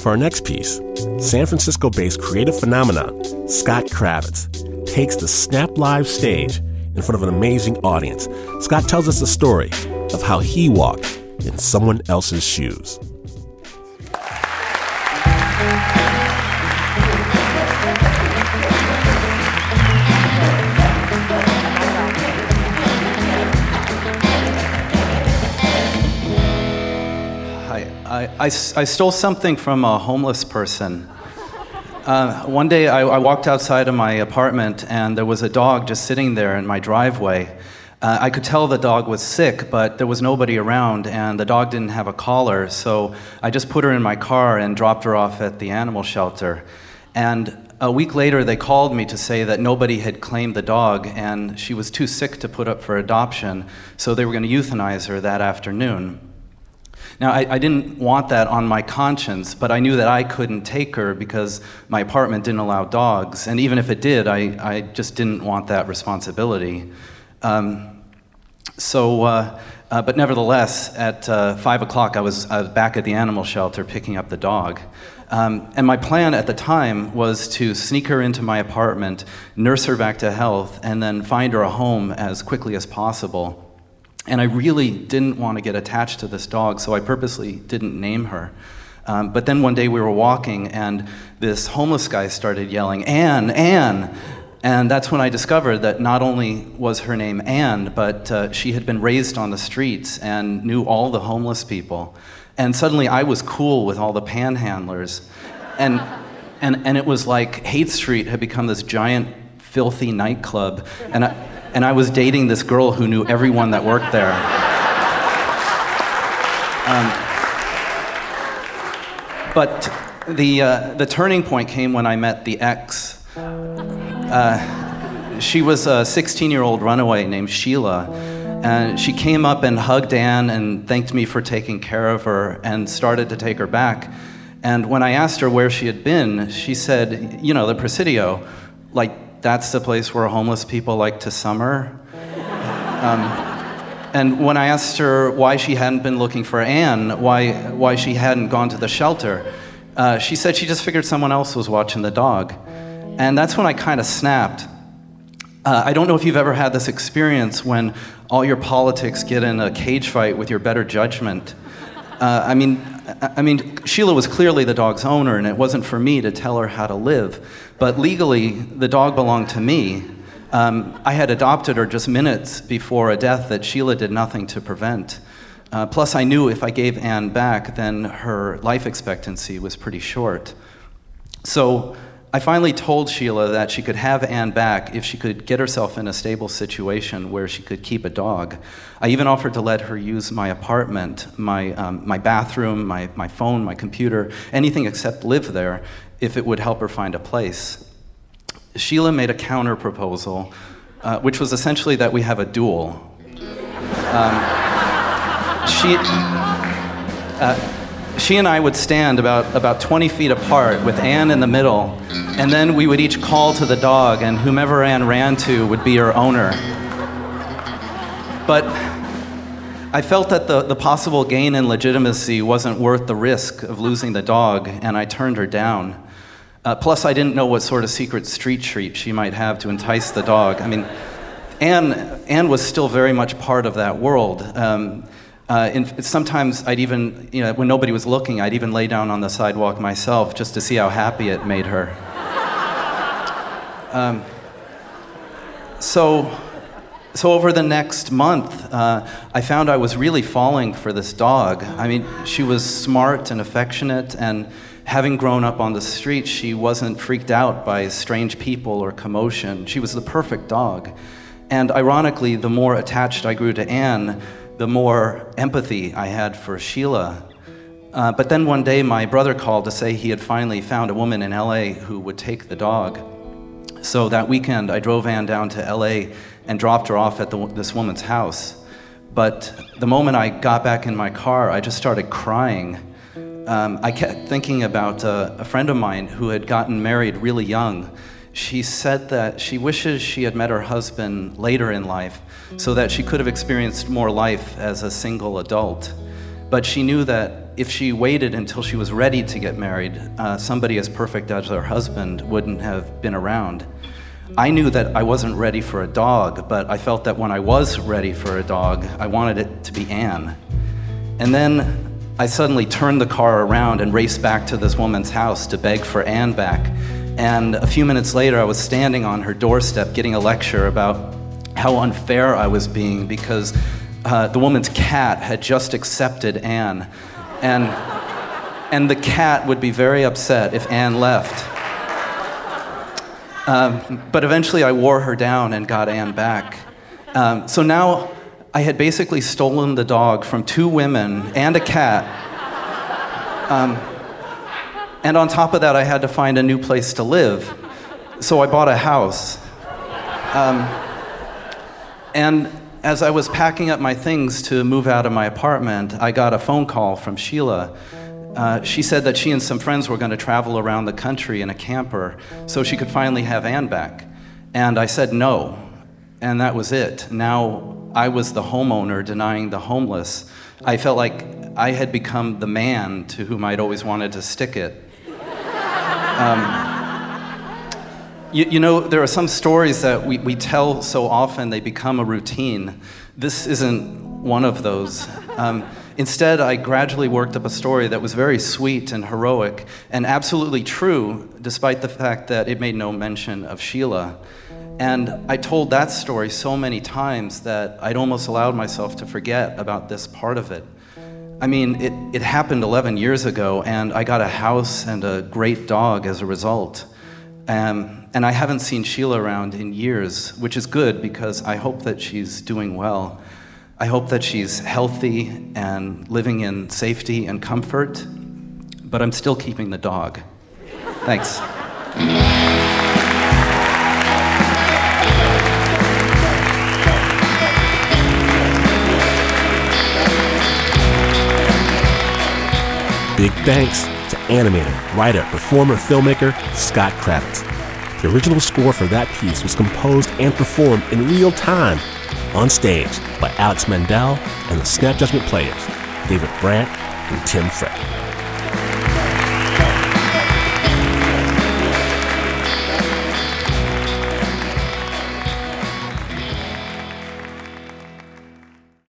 For our next piece, San Francisco based creative phenomenon Scott Kravitz takes the Snap Live stage in front of an amazing audience. Scott tells us the story of how he walked in someone else's shoes. I, I, I stole something from a homeless person. Uh, one day I, I, walked outside of my apartment and there was a dog just sitting there in my driveway. Uh, I could tell the dog was sick, but there was nobody around and the dog didn't have a collar, so I just put her in my car and dropped her off at the animal shelter. And a week later, they called me to say that nobody had claimed the dog and she was too sick to put up for adoption, so they were going to euthanize her that afternoon. Now, I, I, didn't want that on my conscience, but I knew that I couldn't take her because my apartment didn't allow dogs. And even if it did, I, I just didn't want that responsibility. Um, so, uh, uh, but nevertheless, at uh, 5 o'clock, I was, I was back at the animal shelter picking up the dog. Um, and my plan at the time was to sneak her into my apartment, nurse her back to health, and then find her a home as quickly as possible. And I really didn't want to get attached to this dog, so I purposely didn't name her. Um, but then one day we were walking, and this homeless guy started yelling, Ann, Ann. And that's when I discovered that not only was her name Ann, but uh, she had been raised on the streets and knew all the homeless people. And suddenly I was cool with all the panhandlers. And, and, and it was like Haight Street had become this giant, filthy nightclub. And I, and I was dating this girl who knew everyone that worked there. Um, but the, uh, the turning point came when I met the ex. Uh, she was a 16 year old runaway named Sheila. And she came up and hugged Ann and thanked me for taking care of her and started to take her back. And when I asked her where she had been, she said, You know, the Presidio, like that's the place where homeless people like to summer. Um, and when I asked her why she hadn't been looking for Ann, why, why she hadn't gone to the shelter, uh, she said she just figured someone else was watching the dog. And that's when I kind of snapped. Uh, I don't know if you've ever had this experience when all your politics get in a cage fight with your better judgment. Uh, I mean, I mean, Sheila was clearly the dog's owner, and it wasn't for me to tell her how to live. But legally, the dog belonged to me. Um, I had adopted her just minutes before a death that Sheila did nothing to prevent. Uh, plus, I knew if I gave Ann back, then her life expectancy was pretty short. So I finally told Sheila that she could have Ann back if she could get herself in a stable situation where she could keep a dog. I even offered to let her use my apartment, my, um, my bathroom, my, my phone, my computer, anything except live there, if it would help her find a place. Sheila made a counter proposal, uh, which was essentially that we have a duel. Um, she. Uh, she and I would stand about, about 20 feet apart with Ann in the middle, and then we would each call to the dog, and whomever Ann ran to would be her owner. But I felt that the, the possible gain in legitimacy wasn't worth the risk of losing the dog, and I turned her down. Uh, plus, I didn't know what sort of secret street treat she might have to entice the dog. I mean, Ann, Ann was still very much part of that world. Um, uh, and sometimes I'd even, you know, when nobody was looking, I'd even lay down on the sidewalk myself just to see how happy it made her. Um, so, so over the next month, uh, I found I was really falling for this dog. I mean, she was smart and affectionate, and having grown up on the street, she wasn't freaked out by strange people or commotion. She was the perfect dog. And ironically, the more attached I grew to Ann, the more empathy I had for Sheila. Uh, but then one day, my brother called to say he had finally found a woman in LA who would take the dog. So that weekend, I drove Ann down to LA and dropped her off at the, this woman's house. But the moment I got back in my car, I just started crying. Um, I kept thinking about uh, a friend of mine who had gotten married really young she said that she wishes she had met her husband later in life so that she could have experienced more life as a single adult. but she knew that if she waited until she was ready to get married, uh, somebody as perfect as her husband wouldn't have been around. I knew that I wasn't ready for a dog, but I felt that when I was ready for a dog, I wanted it to be Ann. And then I suddenly turned the car around and raced back to this woman's house to beg for Ann back. And a few minutes later, I was standing on her doorstep getting a lecture about how unfair I was being because uh, the woman's cat had just accepted Ann. And, and the cat would be very upset if Ann left. Um, but eventually I wore her down and got Ann back. Um, so now I had basically stolen the dog from two women and a cat. Um, and on top of that, I had to find a new place to live. So I bought a house. And as I was packing up my things to move out of my apartment, I got a phone call from Sheila uh, she said that she and some friends were going to travel around the country in a camper so she could finally have Ann back. And I said no, and that was it. Now I was the homeowner denying the homeless. I felt like I had become the man to whom I'd always wanted to stick it. Um, you, you, know, there are some stories that we, we tell so often they become a routine. This isn't one of those. Um, Instead, I gradually worked up a story that was very sweet and heroic and absolutely true, despite the fact that it made no mention of Sheila. And I told that story so many times that I'd almost allowed myself to forget about this part of it. I mean, it, it happened 11 years ago, and I got a house and a great dog as a result. Um, and I haven't seen Sheila around in years, which is good because I hope that she's doing well. I hope that she's healthy and living in safety and comfort, but I'm still keeping the dog. Thanks. Big thanks to animator, writer, performer, filmmaker Scott Kravitz. The original score for that piece was composed and performed in real time on stage by Alex Mandel and the Snap Judgment Players, David Brandt and Tim Frick.